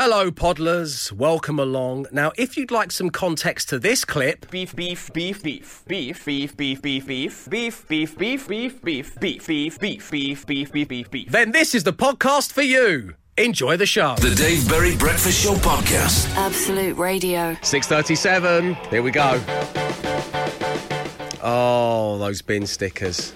Hello, Podlers. Welcome along. Now, if you'd like some context to this clip. Beef, beef, beef, beef. Beef, beef, beef, beef, beef. Beef, beef, beef, beef, beef. Beef, beef, beef, beef, beef, beef, beef, beef. Then this is the podcast for you. Enjoy the show. The Dave Berry Breakfast Show podcast. Absolute radio. 637. Here we go. Oh, those bin stickers.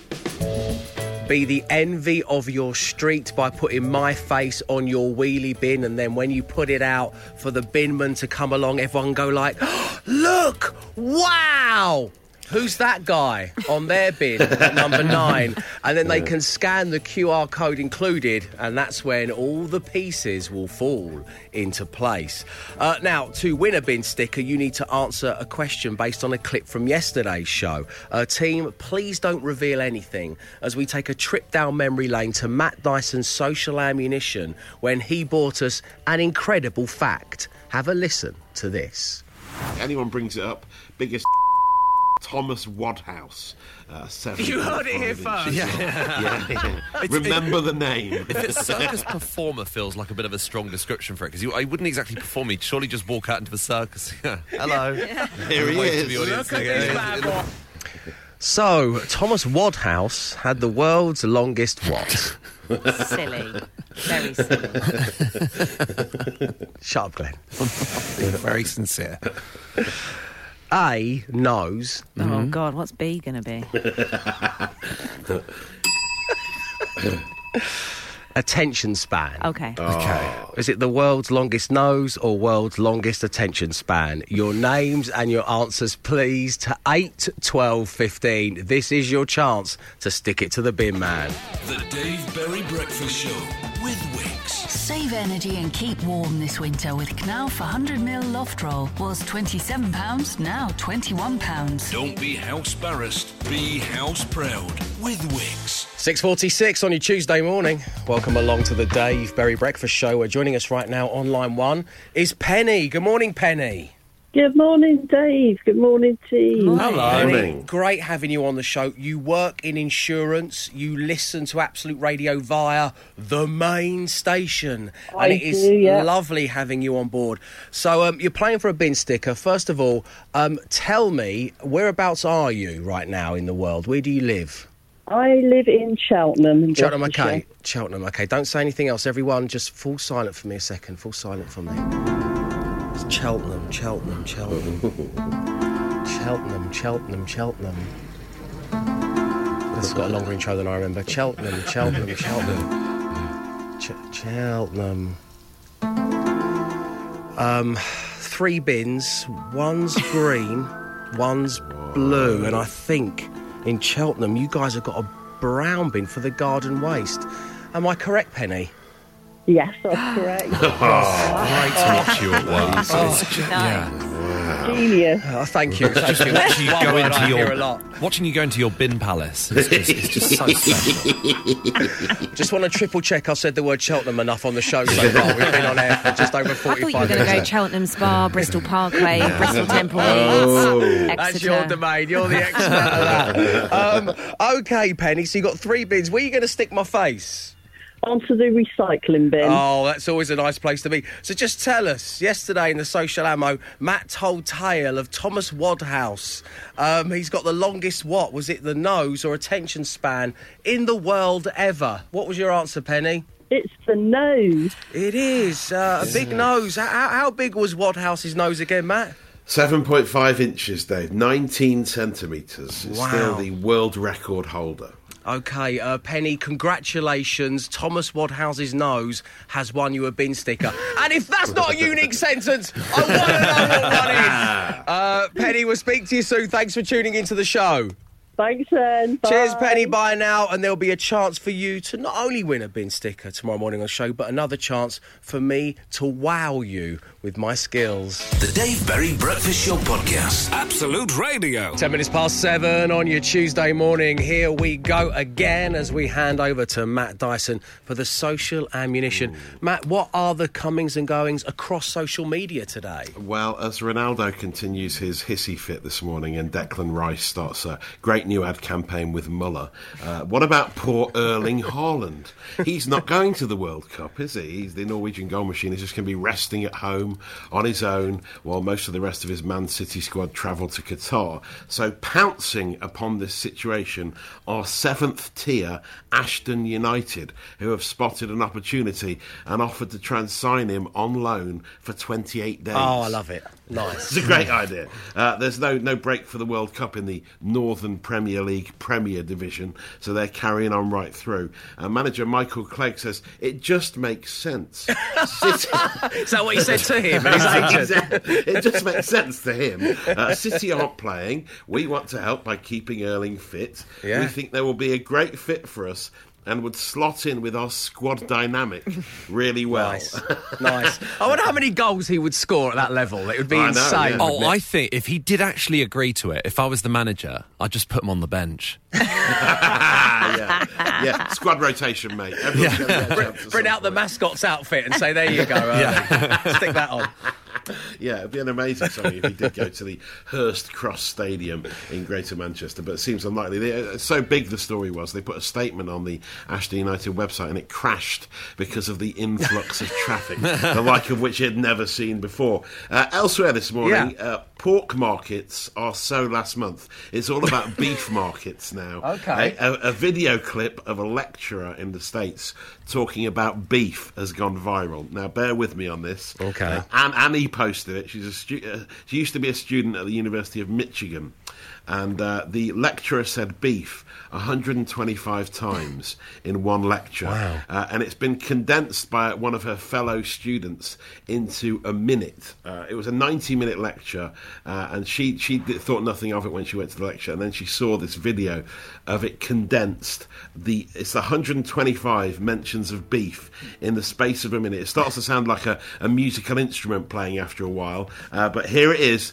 Be the envy of your street by putting my face on your wheelie bin, and then when you put it out for the binman to come along, everyone go like, "Look! Wow!" Who's that guy on their bin at number nine? And then they can scan the QR code included, and that's when all the pieces will fall into place. Uh, now, to win a bin sticker, you need to answer a question based on a clip from yesterday's show. Uh, team, please don't reveal anything as we take a trip down memory lane to Matt Dyson's social ammunition when he bought us an incredible fact. Have a listen to this. Anyone brings it up, biggest Thomas Wadhouse. Uh, seven You heard it here first. Yeah, yeah. Remember the name. If it's circus performer feels like a bit of a strong description for it, because I wouldn't exactly perform, he'd surely just walk out into the circus. Hello. Here he Wave to the is. audience. Look at this bad. So, Thomas Wadhouse had the world's longest what? silly. Very silly. Shut up, Glenn. Very sincere. A, nose. Oh, mm-hmm. God, what's B going to be? Attention span. Okay. Okay. Oh. Is it the world's longest nose or world's longest attention span? Your names and your answers, please, to 8, 12, 15. This is your chance to stick it to the bin man. The Dave Berry Breakfast Show with Wickes. Save energy and keep warm this winter with Knauf 100ml loft roll. Was £27, now £21. Don't be house embarrassed, be house proud with Wickes. 6.46 on your Tuesday morning. Welcome along to the Dave Berry Breakfast Show. We're joining us right now on line one is Penny. Good morning, Penny. Good morning, Dave. Good morning, team. Penny, great having you on the show. You work in insurance. You listen to Absolute Radio via the main station, I and it is do, yeah. lovely having you on board. So um, you're playing for a bin sticker. First of all, um, tell me whereabouts are you right now in the world? Where do you live? I live in Cheltenham. In Cheltenham, okay. Cheltenham, okay. Don't say anything else. Everyone, just fall silent for me a second. Fall silent for me. It's Cheltenham, Cheltenham, Cheltenham. Cheltenham, Cheltenham, Cheltenham. This has got a longer intro than I remember. Cheltenham, Cheltenham, Cheltenham. Ch- Cheltenham. Um, three bins. One's green, one's blue, and I think in Cheltenham you guys have got a brown bin for the garden waste. Am I correct, Penny? Yes, that's correct. Great to watch you at work. Oh, yeah. Genius. Oh, thank you. Thank you. Watching you go into your a lot. watching you go into your bin palace. It's just, it's just so special. Just want to triple check I said the word Cheltenham enough on the show so far. We've been on air for just over forty-five. I thought you were going to go. Cheltenham Spa, Bristol Parkway, Bristol Temple Meads, Oh. That's your Exeter. domain. You're the expert at that. Um, okay, Penny. So you got three bins. Where are you going to stick my face? Onto the recycling bin. Oh, that's always a nice place to be. So just tell us, yesterday in the social ammo, Matt told tale of Thomas Wadhouse. Um, he's got the longest what? Was it the nose or attention span in the world ever? What was your answer, Penny? It's the nose. It is uh, a big nose. How, how big was Wadhouse's nose again, Matt? 7.5 inches, Dave. 19 centimetres. It's Wow. still the world record holder. Okay, uh, Penny, congratulations. Thomas Wadhouse's nose has won you a bin sticker. And if that's not a unique sentence, I want to know what one is. Uh, Penny, we'll speak to you soon. Thanks for tuning into the show. Thanks, then. Cheers, Penny. Bye now. And there'll be a chance for you to not only win a bin sticker tomorrow morning on the show, but another chance for me to wow you with my skills. The Dave Berry Breakfast Show podcast. Absolute Radio. 10 minutes past seven on your Tuesday morning. Here we go again as we hand over to Matt Dyson for the social ammunition. Matt, what are the comings and goings across social media today? Well, as Ronaldo continues his hissy fit this morning and Declan Rice starts a great great new ad campaign with Muller. Uh, what about poor Erling Haaland? He's not going to the World Cup, is he? He's the Norwegian goal machine. He's just going to be resting at home on his own while most of the rest of his Man City squad travelled to Qatar. So, pouncing upon this situation are seventh tier Ashton United, who have spotted an opportunity and offered to try and sign him on loan for 28 days. Oh, I love it. Nice. It's a great idea. Uh, there's no no break for the World Cup in the Northern Premier League Premier Division, so they're carrying on right through. Uh, manager Michael Clegg says it just makes sense. City- Is that what he said to him? and his agent? Exactly. it just makes sense to him. Uh, City aren't playing. We want to help by keeping Erling fit. Yeah. We think there will be a great fit for us. And would slot in with our squad dynamic really well. Nice. nice. I wonder how many goals he would score at that level. It would be I know, insane. yeah. Oh. I think if he did actually agree to it, if I was the manager, I'd just put him on the bench. yeah, yeah. Squad rotation, mate. Everyone's gonna get a chance at Bring out the mascot's outfit and say, there you go. Erling. Stick that on. Yeah, it'd be an amazing song if he did go to the Hurst Cross Stadium in Greater Manchester, but it seems unlikely. They, uh, so big the story was, they put a statement on the Ashton United website and it crashed because of the influx of traffic, the like of which it had never seen before. Uh, elsewhere this morning, Yeah. uh, pork markets are so last month. It's all about beef markets now. Okay. A, a, a video clip of a lecturer in the States talking about beef has gone viral. Now, bear with me on this. Okay. Uh, Anne, Annie posted it. She's a stu- uh, she used to be a student at the University of Michigan, and uh, the lecturer said beef 125 times in one lecture. Wow. Uh, and it's been condensed by one of her fellow students into a minute. Uh, it was a 90 minute lecture, uh, and she, she thought nothing of it when she went to the lecture. And then she saw this video of it condensed. The It's 125 mentions of beef in the space of a minute. It starts to sound like a, a musical instrument playing after a while, uh, but here it is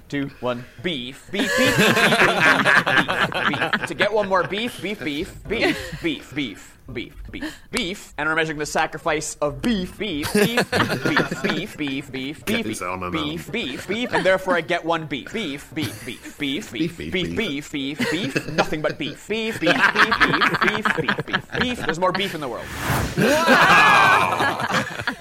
two, one. Beef, beef, beef, beef, beef, beef, beef. Beef. To get one more beef, beef, beef, beef, beef, beef. Beef, beef, beef, beef, and we're measuring the sacrifice of beef, beef, beef, beef, beef, beef, beef, Get beef, this on and beef, beef, beef, and therefore I get one beef. Beef, beef, beef, beef, beef, Beef, beef, beef, beef, beef, beef, nothing but beef. Beef, beef, beef, beef, beef, beef, beef, beef. There's more beef in the world.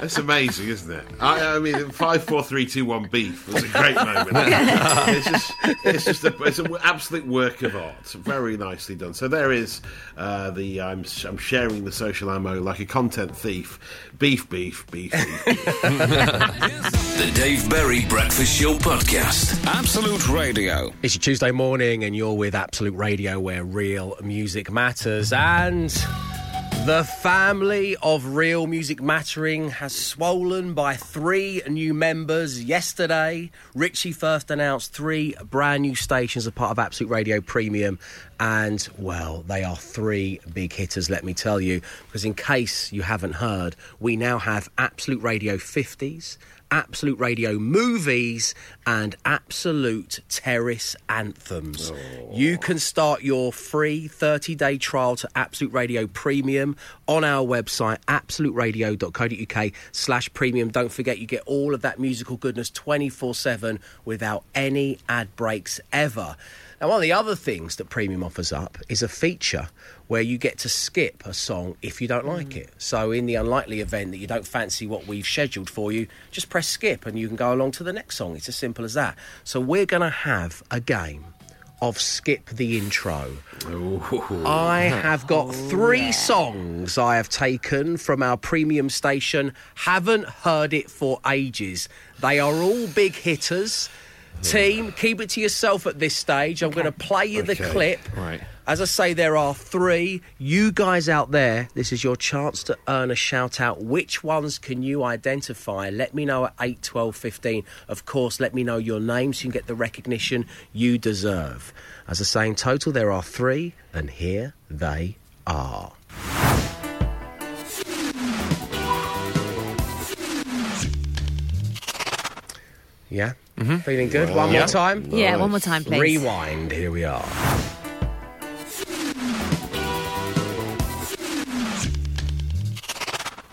That's amazing, isn't it? I, I mean, five, four, three, two, one, beef was a great moment. it's just, it's just, a, it's an absolute work of art. Very nicely done. So there is uh, the I'm, I'm sharing the social ammo like a content thief. Beef, beef, beef, beef. beef. The Dave Berry Breakfast Show Podcast. Absolute Radio. It's your Tuesday morning, and you're with Absolute Radio, where real music matters. And the family of Real Music Mattering has swollen by three new members yesterday. Richie first announced three brand new stations as part of Absolute Radio Premium. And, well, they are three big hitters, let me tell you. Because, in case you haven't heard, we now have Absolute Radio 50s. Absolute Radio movies and Absolute Terrace anthems. You can start your free 30 day trial to Absolute Radio Premium on our website, absoluteradio.co.uk slash premium. Don't forget, you get all of that musical goodness 24 7 without any ad breaks ever. Now, one of the other things that Premium offers up is a feature where you get to skip a song if you don't like hmm. it. So, in the unlikely event that you don't fancy what we've scheduled for you, just press skip and you can go along to the next song. It's as simple as that. So, we're going to have a game of skip the intro. I have got oh, three songs I have taken from our premium station, haven't heard it for ages. They are all big hitters. Team, keep it to yourself at this stage. I'm going to play you the Okay. clip. Right. As I say, there are three. You guys out there, this is your chance to earn a shout out. Which ones can you identify? Let me know at 8, 12, 15. Of course, let me know your name so you can get the recognition you deserve. As I say, in total, there are three, and here they are. Yeah? Mm-hmm. Feeling good? One more time? Yeah, one more time, please. Rewind. Here we are.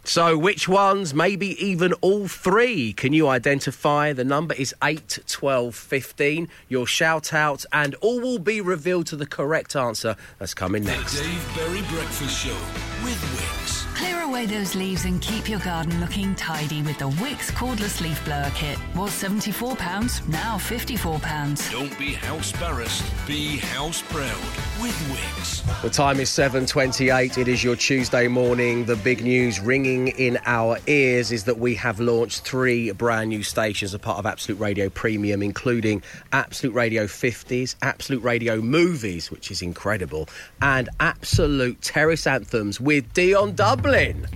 So, which ones? Maybe even all three. Can you identify? The number is 8, 12, 15. Your shout out, and all will be revealed to the correct answer that's coming next. Dave Berry Breakfast Show with Wickes. Clear away those leaves and keep your garden looking tidy with the Wickes cordless leaf blower kit. Was £74, now £54. Don't be house embarrassed, be house proud with Wickes. The time is 7:28. It is your Tuesday morning. The big news ringing in our ears is that we have launched three brand new stations as part of Absolute Radio Premium, including Absolute Radio 50s, Absolute Radio Movies, which is incredible, and Absolute Terrace Anthems with Dion Dublin.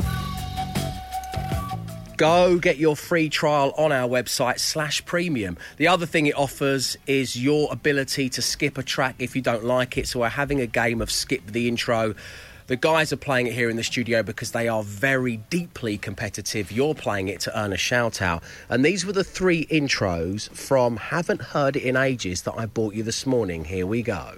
Go get your free trial on our website slash premium. The other thing it offers is your ability to skip a track if you don't like it. So we're having a game of skip the intro. The guys are playing it here in the studio because they are very deeply competitive. You're playing it to earn a shout out. And these were the three intros from Haven't Heard It in Ages that I bought you this morning. Here we go.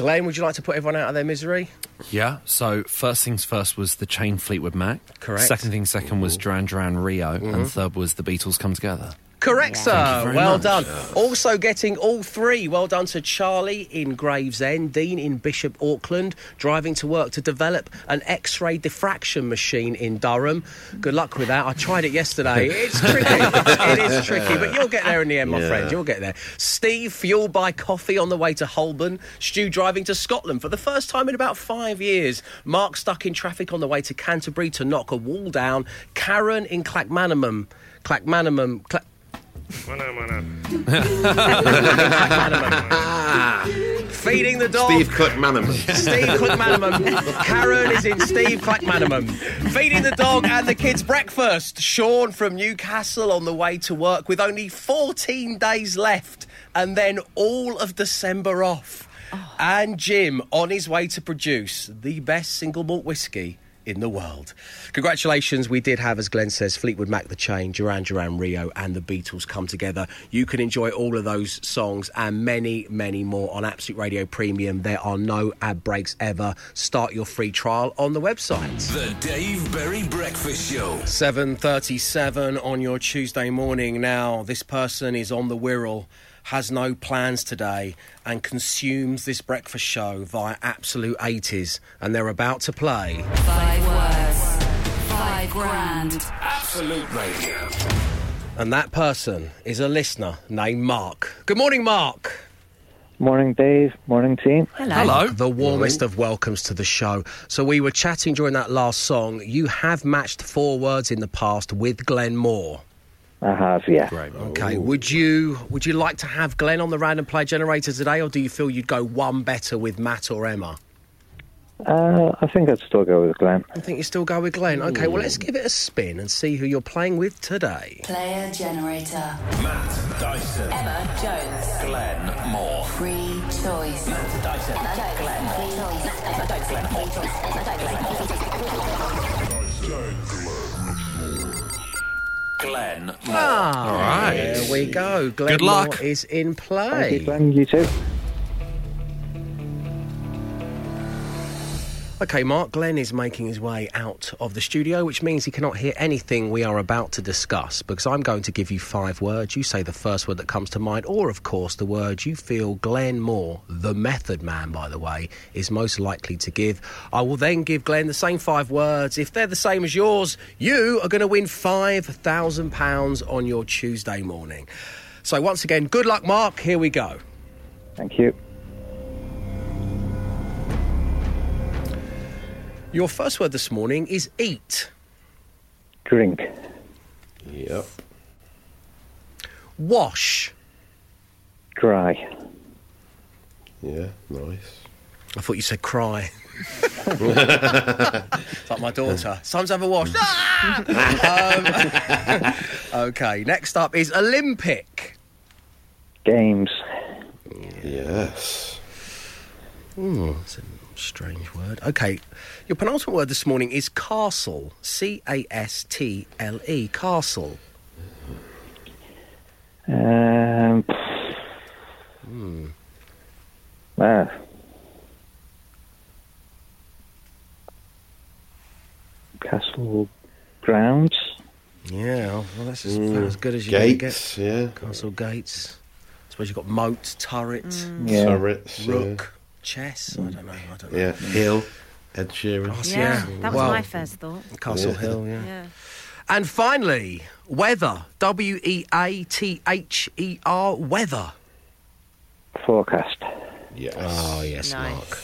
Glenn, would you like to put everyone out of their misery? Yeah. So first things first was the Chain Fleetwood Mac. Correct. Second thing second was Duran Duran Rio, and mm-hmm. third was the Beatles Come Together. Correct, sir. Well much. done. Also getting all three. Well done to Charlie in Gravesend, Dean in Bishop Auckland, driving to work to develop an X-ray diffraction machine in Durham. Good luck with that. I tried it yesterday. It's tricky. it is tricky, but you'll get there in the end, my Yeah. friend. You'll get there. Steve, fueled by coffee on the way to Holborn. Stu driving to Scotland for the first time in about five years. Mark stuck in traffic on the way to Canterbury to knock a wall down. Karen in Clackmanamum. Clackmanamum. Cla- Feeding the dog. Steve Cookmanamon. Steve Clackmanamum. Karen is in Steve Cook Clackmanamum. Feeding the dog and the kids breakfast. Sean from Newcastle on the way to work with only 14 days left and then all of December off. Oh. And Jim on his way to produce the best single malt whiskey in the world. Congratulations, we did have, as Glenn says, Fleetwood Mac The Chain, Duran Duran Rio, and the Beatles come together. You can enjoy all of those songs and many, many more on Absolute Radio Premium. There are no ad breaks ever. Start your free trial on the website. The Dave Berry Breakfast Show. 7.37 on your Tuesday morning. Now, this person is on the Wirral, has no plans today, and consumes this breakfast show via Absolute 80s, and they're about to play. Five words, five grand. Absolute Radio. And that person is a listener named Mark. Good morning, Mark. Morning, Dave. Morning, team. Hello. Hello. The warmest of welcomes to the show. So, we were chatting during that last song. You have matched four words in the past with Glenn Moore. I have, yeah. Great. Okay. Would you would you like to have Glenn on the random play generator today, or do you feel you'd go one better with Matt or Emma? Uh, I think I'd still go with Glenn. I think you still go with Glenn. Okay. Well, let's give it a spin and see who you're playing with today. Player generator. Matt Dyson. Emma Jones. Glenn Moore. Free choice. Matt Dyson. Glenn Moore. Ah, All right. There we go. Glenn Good luck. Moore is in Thank play. you, Glenn. You too. Okay, Mark Glenn is making his way out of the studio, which means he cannot hear anything we are about to discuss because I'm going to give you five words. You say the first word that comes to mind, or, of course, the word you feel Glenn Moore, the method man, by the way, is most likely to give. I will then give Glenn the same five words. If they're the same as yours, you are going to win £5,000 on your Tuesday morning. So, once again, good luck, Mark. Here we go. Thank you. Your first word this morning is eat, Drink. Yep. wash. Dry. Yeah, nice. I thought you said cry. it's like my daughter. Sometimes have a wash. Ah! um, okay, next up is Olympic. Games. Yes. Hmm, it's a Strange word. Okay, your penultimate word this morning is castle. C A S T L E. Castle. Um, Hmm. ah. Castle grounds. Yeah, well, that's as, about as good as you're Mm. Gates, going yeah. Castle gates. I suppose you've got moat, turret, Yeah. Turrets, yeah. Rook, chess. I don't know. I don't know. Yeah, Hill, Ed Sheeran. Castle, Yeah, that was well, my first thought. Castle Yeah. Hill, yeah. Yeah. And finally, weather. W E A T H E R. Weather. Forecast. Yes. Oh yes, Nice. Mark.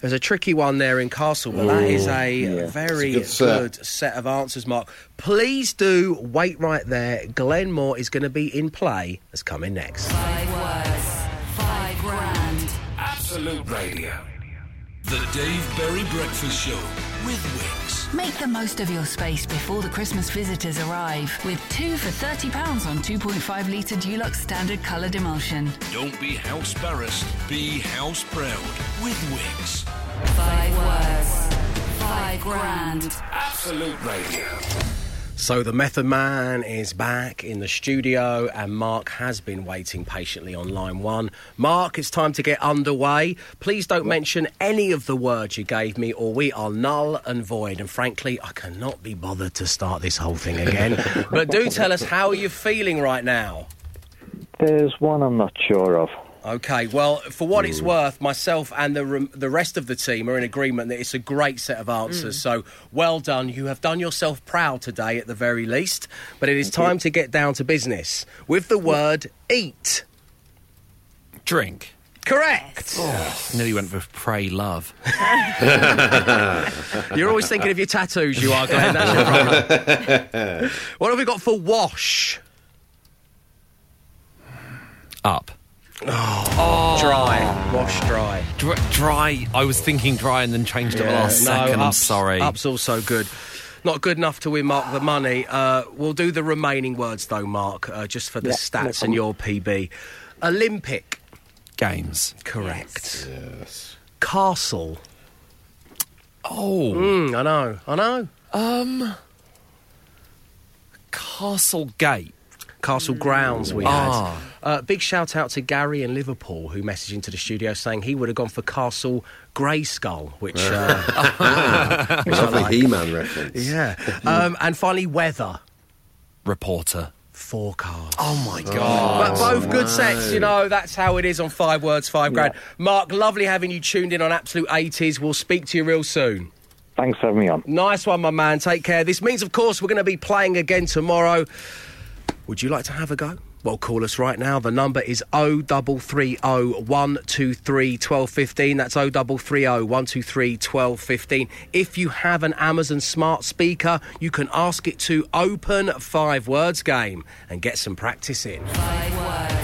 There's a tricky one there in Castle, but that is a yeah. very a good good, set. set. of answers, Mark. Please do wait right there. Glenn Moore is going to be in play. That's coming next. Five words, five grand. Absolute Radio. The Dave Berry Breakfast Show with Wickes. Make the most of your space before the Christmas visitors arrive with two for £30 on 2.5 litre Dulux standard coloured emulsion. Don't be house embarrassed, be house proud with Wickes. Five words, five grand. Absolute Radio. So the Method Man is back in the studio, and Mark has been waiting patiently on line one. Mark, it's time to get underway. Please don't mention any of the words you gave me, or we are null and void. And frankly, I cannot be bothered to start this whole thing again. but do tell us how are you feeling right now? There's one I'm not sure of. Okay, well, for what it's mm. worth, myself and the rem- the rest of the team are in agreement that it's a great set of answers. Mm. So, well done. You have done yourself proud today, at the very least. But it is time to get down to business with the word eat. Drink. Correct. Nearly went for pray love. You're always thinking of your tattoos, you are, Glenn. That's your problem. what have we got for wash? Up. Oh dry. Wash dry. Dry, dry. I was thinking dry and then changed it at the last second. I'm up's, sorry. Up's also good. Not good enough to win Mark the money. Uh, we'll do the remaining words though, Mark, uh, just for the Yeah, no stats and your PB. Olympic. Games. Correct. Yes. Castle. Oh. Mm, I know. I know. Um. Castle Gate. Castle grounds we Ah. Had. Uh, big shout out to Gary in Liverpool who messaged into the studio saying he would have gone for Castle Grayskull, which. Uh, which Lovely like. He-Man reference. Yeah. Um, and finally, weather. Reporter. Forecast. Oh my god. But both good sets, you know, that's how it is on Five Words, Five Grand. Mark, lovely having you tuned in on Absolute 80s. We'll speak to you real soon. Thanks for having me on. Nice one, my man. Take care. This means, of course, we're going to be playing again tomorrow. Would you like to have a go? Well, call us right now. The number is 0330 123 1215. That's 0330 123 1215. If you have an Amazon smart speaker, you can ask it to open Five Words Game and get some practice in. Five words.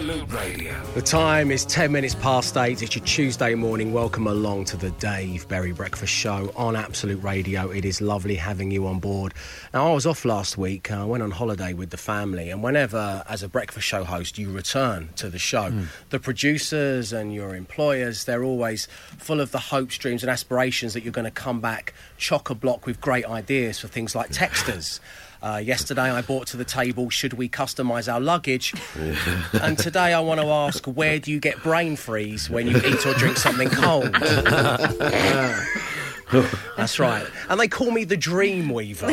Absolute Radio. The time is 10 minutes past 8. It's your Tuesday morning. Welcome along to the Dave Berry Breakfast Show on Absolute Radio. It is lovely having you on board. Now, I was off last week. I went on holiday with the family, and whenever, as a breakfast show host, you return to the show, hmm. the producers and your employers, they're always full of the hopes, dreams, and aspirations that you're going to come back chock a block with great ideas for things like texters. Uh, yesterday, I brought to the table, should we customise our luggage? and today, I want to ask, where do you get brain freeze when you eat or drink something cold? That's right. And they call me the Dream Weaver.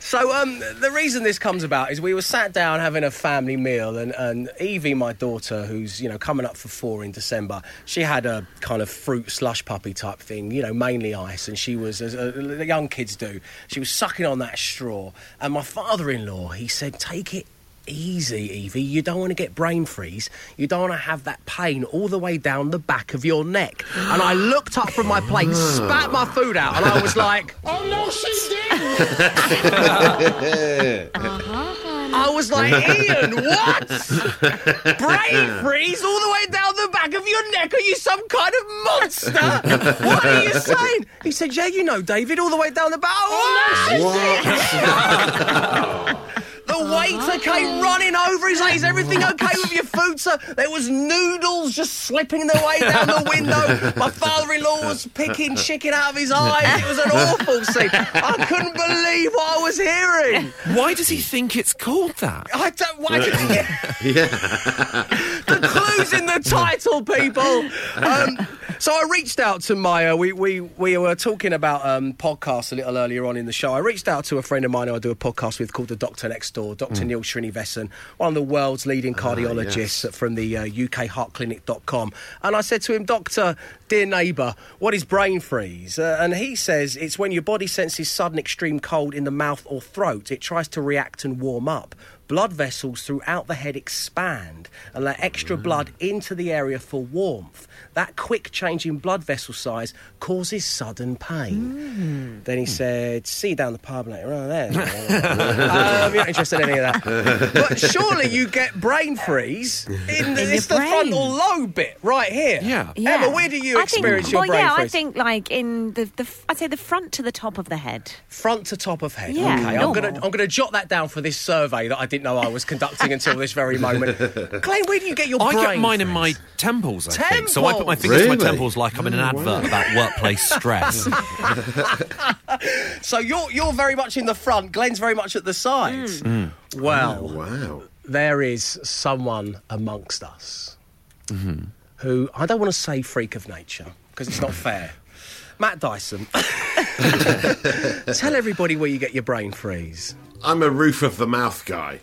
so, um, the reason this comes about is we were sat down having a family meal, and, and Evie, my daughter, who's you know coming up for four in December, she had a kind of fruit slush puppy type thing, you know, mainly ice, and she was as uh, young kids do. She was sucking on that straw, and my father-in-law he said, "Take it." Easy, Evie. You don't want to get brain freeze. You don't want to have that pain all the way down the back of your neck. And I looked up from my plate, spat my food out, and I was like, Oh no, she did. Uh-huh. I was like, Ian, what? Brain freeze all the way down the back of your neck? Are you some kind of monster? What are you saying? He said, Yeah, you know, David, all the way down the back. Oh, no, she did. The waiter came running over. He's like, "Is everything okay with your food, sir?" There was noodles just slipping their way down the window. My father-in-law was picking chicken out of his eyes. It was an awful scene. I couldn't believe what I was hearing. Why does he think it's called that? I don't. Why? Yeah. the clues in the title, people. Um, so I reached out to Maya. We we we were talking about um, podcasts a little earlier on in the show. I reached out to a friend of mine who I do a podcast with called the Doctor Next Door, Dr. Neil Srinivasan, one of the world's leading cardiologists from the uh, UKHeartClinic.com. And I said to him, Doctor, dear neighbour, what is brain freeze? Uh, and he says it's when your body senses sudden extreme cold in the mouth or throat. It tries to react and warm up. Blood vessels throughout the head expand and let extra blood into the area for warmth. That quick change in blood vessel size causes sudden pain. Then he said, "See you down the pub later on there." um, you're not interested in any of that. But surely you get brain freeze in, the, In it's the brain. frontal lobe bit right here. Yeah. Emma, where do you I think- experience your well, brain yeah, freeze? I think like in the, the I'd say the front to the top of the head. Front to top of head. Yeah, okay, I'm gonna I'm gonna jot that down for this survey that I didn't know I was conducting until this very moment. Glenn, where do you get your I brain? get mine in my temples, I think. So I put my Temples? fingers in my temples like I'm in an advert about workplace stress. So you're you're very much in the front. Glenn's very much at the sides. Mm. Well, Wow. there is someone amongst us who I don't want to say freak of nature because it's not fair. Matt Dyson, tell everybody where you get your brain freeze. I'm a roof of the mouth guy.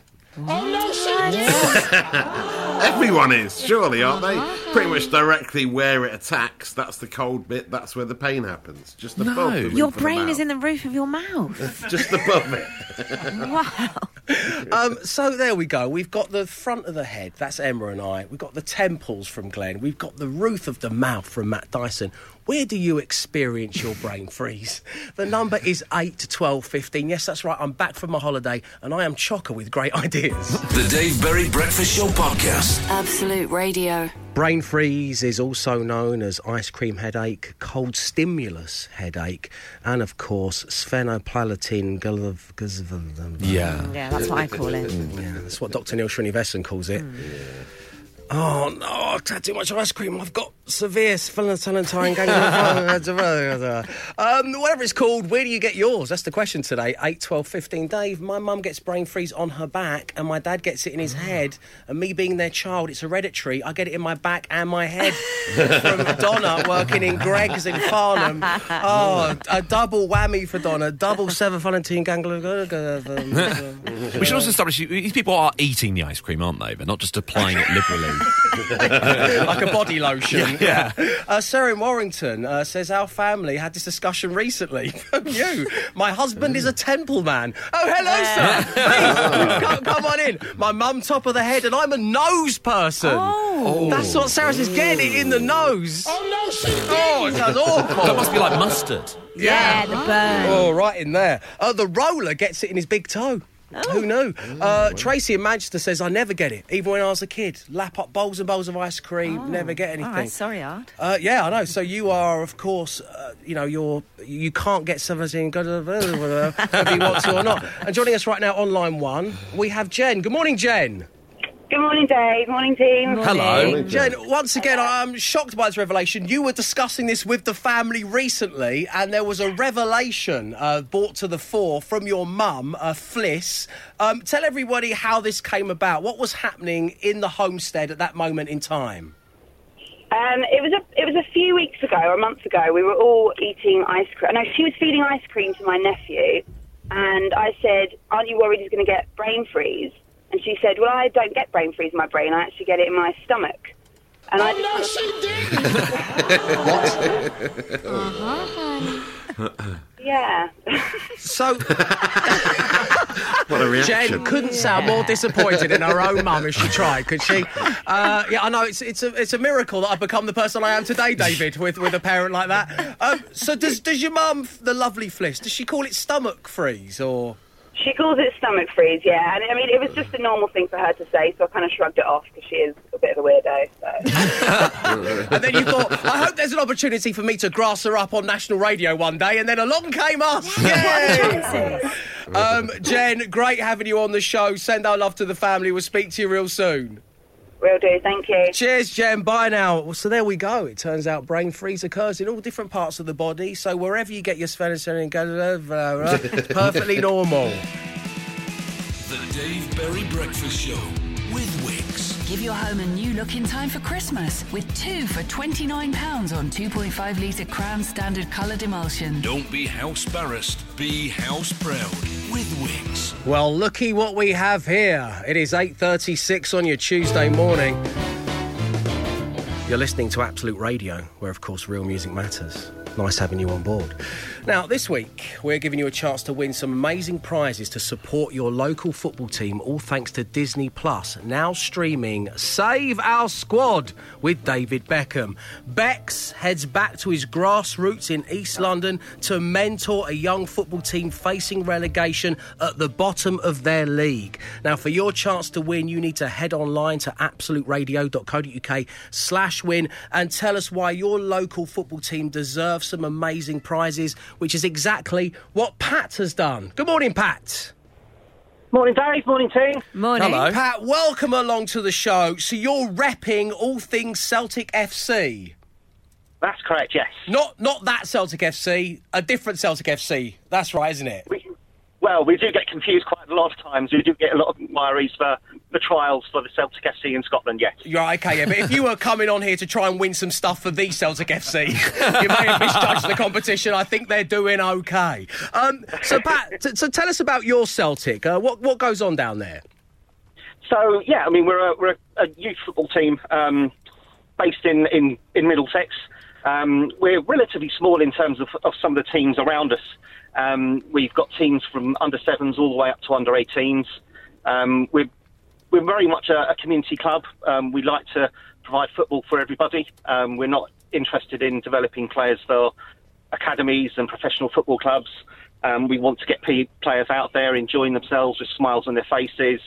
Everyone is, surely, aren't they? Pretty much directly where it attacks, that's the cold bit, that's where the pain happens. Just above No. the roof Your of the brain is mouth. in the roof of your mouth. Just above it. wow. Um, so there we go. We've got the front of the head. That's Emma and I. We've got the temples from Glenn. We've got the roof of the mouth from Matt Dyson. Where do you experience your brain freeze? The number is 8 to 12 15. Yes, that's right. I'm back from my holiday and I am chocker with great ideas. The Dave Berry Breakfast Show Podcast. Absolute Radio. Brain freeze is also known as ice cream headache, cold stimulus headache, and of course, sphenoplatin. gul- Yeah. Yeah, that's what I call it. Mm, yeah, that's what Dr. Neil Srinivasan calls it. Oh no, I've had too much ice cream. I've got severe sphenotalentine ganglion. um, whatever it's called, where do you get yours? That's the question today. 8, 12, 15. Dave, my mum gets brain freeze on her back, and my dad gets it in his head. And me being their child, it's hereditary. I get it in my back and my head from Donna working in Greggs in Farnham. Oh, a double whammy for Donna. Double sphenotalentine ganglion. We should also establish these people are eating the ice cream, aren't they? They're not just applying it liberally. like a body lotion. Yeah. Uh, Sarah in Warrington uh, says our family had this discussion recently. From you, my husband is a temple man. Oh, hello, sir. Please, come, come on in. My mum top of the head, and I'm a nose person. Oh. That's what Sarah says. Get it in the nose. Oh no, she Oh, it sounds awful. that must be like mustard. Yeah, the burn. Oh, right in there. Uh, the roller gets it in his big toe. Who knew? Uh, Tracy in Manchester says, I never get it, even when I was a kid. Lap up bowls and bowls of ice cream, never get anything. Right, sorry, Art. Uh, yeah, I know. So you are, of course, uh, you know, you're you can't get seventeen whether you want to or not. And joining us right now on line one, we have Jen. Good morning, Jen. Good morning, Dave. Morning, team. Hello. Jen, once again, I'm shocked by this revelation. You were discussing this with the family recently, and there was a revelation uh, brought to the fore from your mum, uh, Fliss. Um, tell everybody how this came about. What was happening in the homestead at that moment in time? Um, it was a it was a few weeks ago or a month ago. We were all eating ice cream. No, she was feeding ice cream to my nephew, and I said, "Aren't you worried he's going to get brain freeze?" And she said, "Well, I don't get brain freeze in my brain. I actually get it in my stomach." And I just yeah. So. What a reaction. Jen couldn't sound more disappointed in her own mum if she tried, could she? Uh, yeah, I know it's it's a it's a miracle that I've become the person I am today, David, with with a parent like that. Um, so does does your mum, the lovely Fliss, does she call it stomach freeze or? She calls it stomach freeze, yeah. And I mean, it was just a normal thing for her to say, so I kind of shrugged it off because she is a bit of a weirdo. So. and then you thought, I hope there's an opportunity for me to grass her up on national radio one day, and then along came us. Yay! um, Jen, great having you on the show. Send our love to the family. We'll speak to you real soon. Will do, thank you. Cheers, Jen. Bye now. Well, so there we go. It turns out brain freeze occurs in all different parts of the body. So wherever you get your sphenocytin, uh, uh, uh, it's perfectly normal. The Dave Berry Breakfast Show with Wickes. Give your home a new look in time for Christmas with two for £29 on 2.5 litre Crown Standard coloured emulsion. Don't be house barrassed, be house proud with Wickes. Well, looky what we have here. It is 8:36 on your Tuesday morning. You're listening to Absolute Radio, where of course real music matters. Nice having you on board. Now, this week, we're giving you a chance to win some amazing prizes to support your local football team, all thanks to Disney Plus, now streaming Save Our Squad with David Beckham. Becks heads back to his grassroots in East London to mentor a young football team facing relegation at the bottom of their league. Now, for your chance to win, you need to head online to absoluteradio.co.uk slash win and tell us why your local football team deserves some amazing prizes which is exactly what Pat has done. Good morning, Pat. Morning, Dave. Morning, team. Morning. Hello. Pat, welcome along to the show. So you're repping all things Celtic FC. That's correct, yes. Not not that Celtic FC, a different Celtic FC. That's right, isn't it? We, well, we do get confused quite a lot of times. We do get a lot of inquiries for the trials for the Celtic FC in Scotland, yes. You're right, okay, yeah. But if you were coming on here to try and win some stuff for the Celtic FC, you may have misjudged the competition. I think they're doing okay. Um, so, Pat, t- so tell us about your Celtic. Uh, what what goes on down there? So, yeah, I mean, we're a, we're a youth football team um, based in, in, in Middlesex. Um, we're relatively small in terms of, of some of the teams around us. Um, we've got teams from under sevens all the way up to under 18s. Um, we're, we're very much a, a community club. Um, we like to provide football for everybody. Um, we're not interested in developing players for academies and professional football clubs. Um, we want to get p- players out there enjoying themselves with smiles on their faces.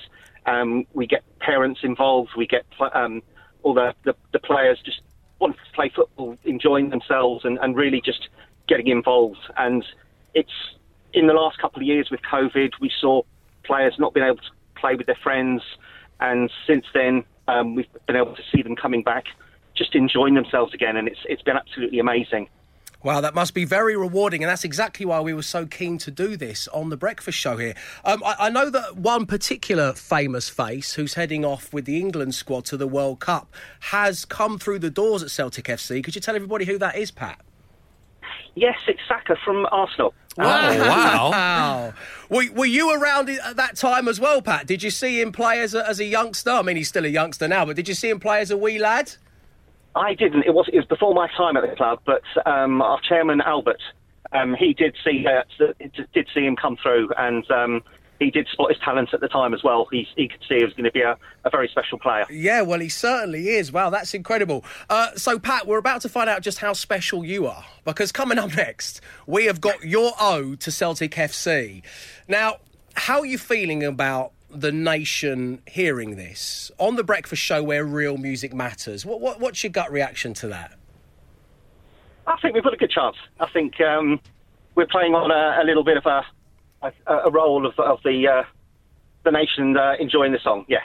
Um, we get parents involved. We get all the, the, the players just wanting to play football, enjoying themselves, and, and really just getting involved. And it's in the last couple of years with COVID, we saw players not being able to play with their friends, and since then um, we've been able to see them coming back, just enjoying themselves again, and it's it's been absolutely amazing. Wow, that must be very rewarding, and that's exactly why we were so keen to do this on the breakfast show here. Um, I, I, know that one particular famous face who's heading off with the England squad to the World Cup has come through the doors at Celtic FC. Could you tell everybody who that is, Pat? Yes, it's Saka from Arsenal. Wow! wow. Were, were, you around at that time as well, Pat? Did you see him play as a, as a youngster? I mean, he's still a youngster now, but did you see him play as a wee lad? I didn't. It was it was before my time at the club, but um, our chairman Albert, um, he did see uh, did see him come through, and um, he did spot his talent at the time as well. He, he could see he was going to be a, a, very special player. Yeah, well, he certainly is. Wow, that's incredible. Uh, so, Pat, we're about to find out just how special you are because coming up next, we have got your ode to Celtic FC. Now, how are you feeling about the nation hearing this on the breakfast show where real music matters? What, what what's your gut reaction to that? I think we've got a good chance. I think um, we're playing on a, a, little bit of a a, a role of, of the uh, the nation uh, enjoying the song. Yes.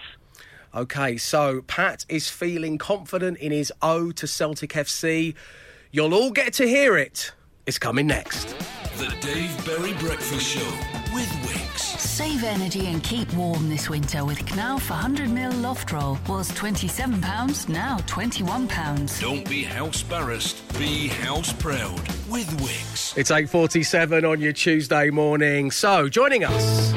Okay, so Pat is feeling confident in his ode to Celtic FC. You'll all get to hear it. It's coming next. The Dave Berry Breakfast Show with Wickes. Save energy and keep warm this winter with Knauf 100ml loft roll. Was £27, now £21. Don't be house barrassed, be house proud with Wickes. It's 8.47 on your Tuesday morning. So, joining us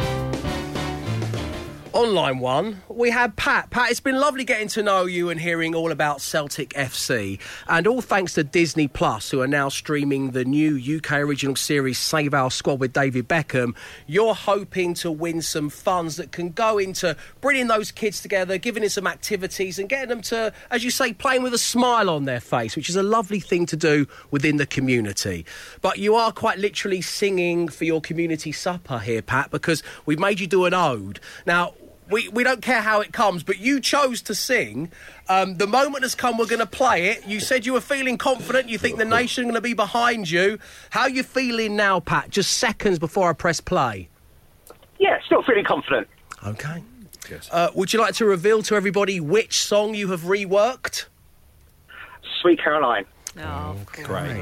On line one, we had Pat. Pat, it's been lovely getting to know you and hearing all about Celtic FC. And all thanks to Disney Plus, who are now streaming the new UK original series Save Our Squad with David Beckham. You're hoping to win some funds that can go into bringing those kids together, giving them some activities, and getting them to, as you say, playing with a smile on their face, which is a lovely thing to do within the community. But you are quite literally singing for your community supper here, Pat, because we've made you do an ode. Now, we, we don't care how it comes, but you chose to sing. Um, the moment has come, we're going to play it. You said you were feeling confident. You think the nation going to be behind you. How are you feeling now, Pat? Just seconds before I press play. Yeah, still feeling confident. Okay. Uh, would you like to reveal to everybody which song you have reworked? Sweet Caroline. Oh, Great.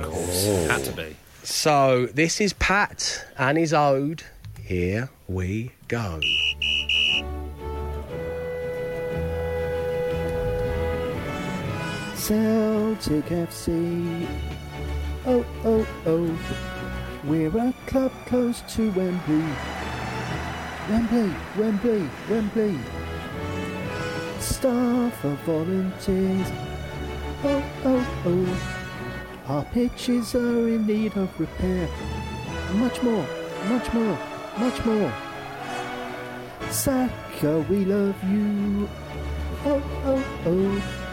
Had to be. So this is Pat and his ode. Here we go. Celtic FC. Oh, oh, oh. We're a club close to Wembley. Wembley, Wembley, Wembley. Staff of volunteers. Oh, oh, oh. Our pitches are in need of repair. Much more, much more, much more. Saka, we love you. Oh, oh, oh.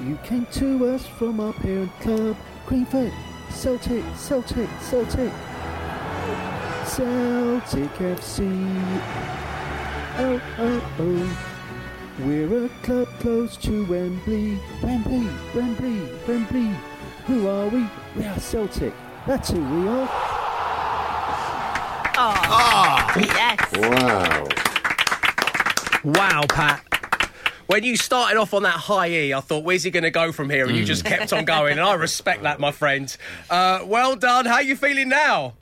You came to us from our parent club, Greenford, Celtic, Celtic, Celtic. Celtic FC. Oh, oh, oh. We're a club close to Wembley, Wembley, Wembley, Wembley. Who are we? We are Celtic. That's who we are. Oh, yes. Wow. Wow, Pat. When you started off on that high E, I thought, where's he going to go from here? And you just kept on going, and I respect that, my friend. Uh, well done. How are you feeling now?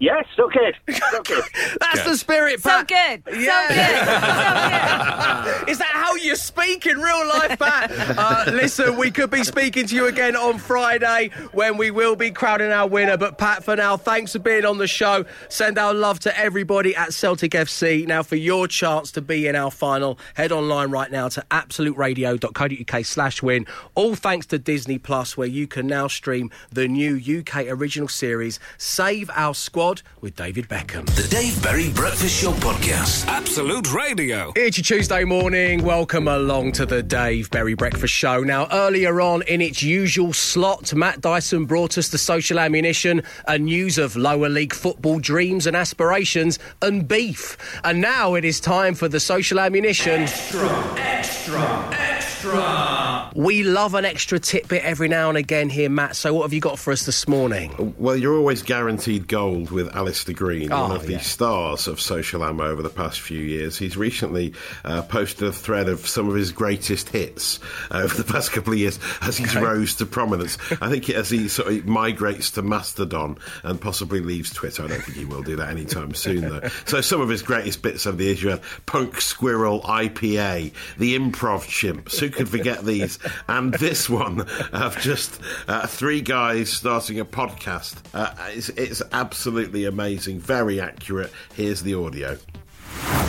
Yeah, still good. Still good. That's the spirit, So Pat. good. Yeah. Is that how you speak in real life, Pat? Uh, listen, we could be speaking to you again on Friday when we will be crowning our winner. But Pat, for now, thanks for being on the show. Send our love to everybody at Celtic FC. Now, for your chance to be in our final, head online right now to absoluteradio.co.uk slash win. All thanks to Disney Plus, where you can now stream the new UK original series, Save Our Squad with David Beckham. The Dave Berry Breakfast Show Podcast. Absolute Radio. It's your Tuesday morning. Welcome along to the Dave Berry Breakfast Show. Now, earlier on in its usual slot, Matt Dyson brought us the social ammunition and news of lower league football dreams and aspirations and beef. And now it is time for the social ammunition. Extra, Extra, extra. We love an extra tidbit every now and again here, Matt. So, what have you got for us this morning? Well, you're always guaranteed gold with Alistair Green, one Oh, of the stars of social ammo over the past few years. He's recently uh, posted a thread of some of his greatest hits uh, over the past couple of years as he's rose to prominence. I think as he sort of migrates to Mastodon and possibly leaves Twitter. I don't think he will do that anytime soon, though. So some of his greatest bits over the years, you had Punk Squirrel IPA, the Improv Chimps. Who could forget these? And this one of just uh, three guys starting a podcast. Uh, it's, it's absolutely amazing, very accurate. Here's the audio.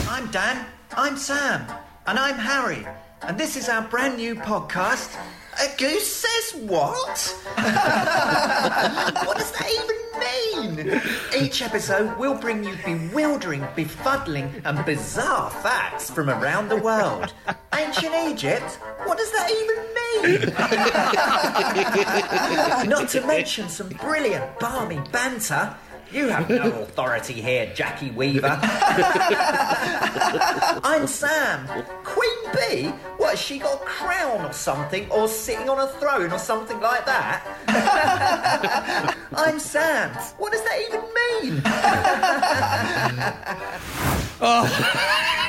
I'm Dan, I'm Sam, and I'm Harry, and this is our brand new podcast. A goose says what? what does that even mean? Each episode will bring you bewildering, befuddling, and bizarre facts from around the world. Ancient Egypt? What does that even mean? Not to mention some brilliant, balmy banter. You have no authority here, Jackie Weaver. I'm Sam. Queen Bee? What, has she got a crown or something? Or sitting on a throne or something like that? I'm Sam. What does that even mean? Oh.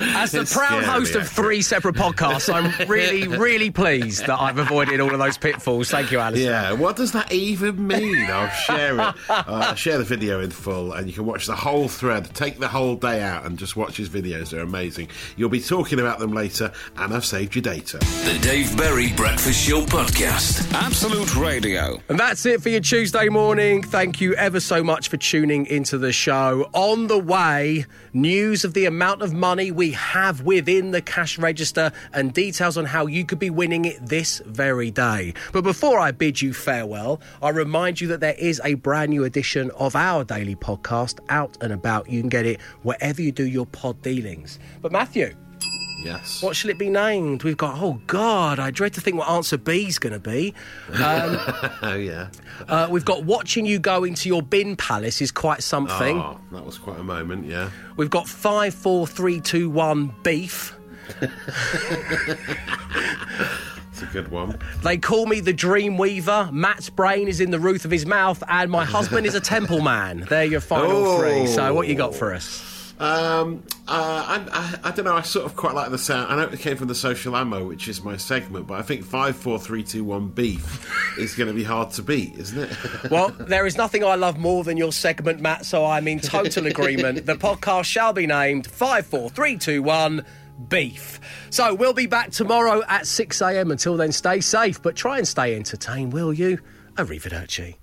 As the It's proud scary, host of three separate podcasts, I'm really, really pleased that I've avoided all of those pitfalls. Thank you, Alice. Yeah, what does that even mean? I'll share it. Uh, share the video in full, and you can watch the whole thread. Take the whole day out and just watch his videos. They're amazing. You'll be talking about them later, and I've saved your data. The Dave Berry Breakfast Show Podcast. Absolute Radio. And that's it for your Tuesday morning. Thank you ever so much for tuning into the show. On the way, news of the amount of money we have within the cash register and details on how you could be winning it this very day. But before I bid you farewell, I remind you that there is a brand new edition of our daily podcast out and about. You can get it wherever you do your pod dealings. But Matthew, Yes. what shall it be named? We've got, oh God, I dread to think what answer B's going to be. Um, oh yeah. uh, we've got watching you go into your bin palace is quite something. Oh, that was quite a moment. Yeah. We've got five, four, three, two, one beef. It's a good one. They call me the Dream Weaver. Matt's brain is in the roof of his mouth, and my husband is a temple man. They're your final Oh. three. So, what you got for us? Um, uh, I, I, I don't know. I sort of quite like the sound. I know it came from the social ammo, which is my segment, but I think five, four, three, two, one beef is going to be hard to beat, isn't it? Well, there is nothing I love more than your segment, Matt. So I'm in total agreement. The podcast shall be named five, four, three, two, one. Beef. So we'll be back tomorrow at 6 a.m. Until then, stay safe, but try and stay entertained, will you? Arrivederci.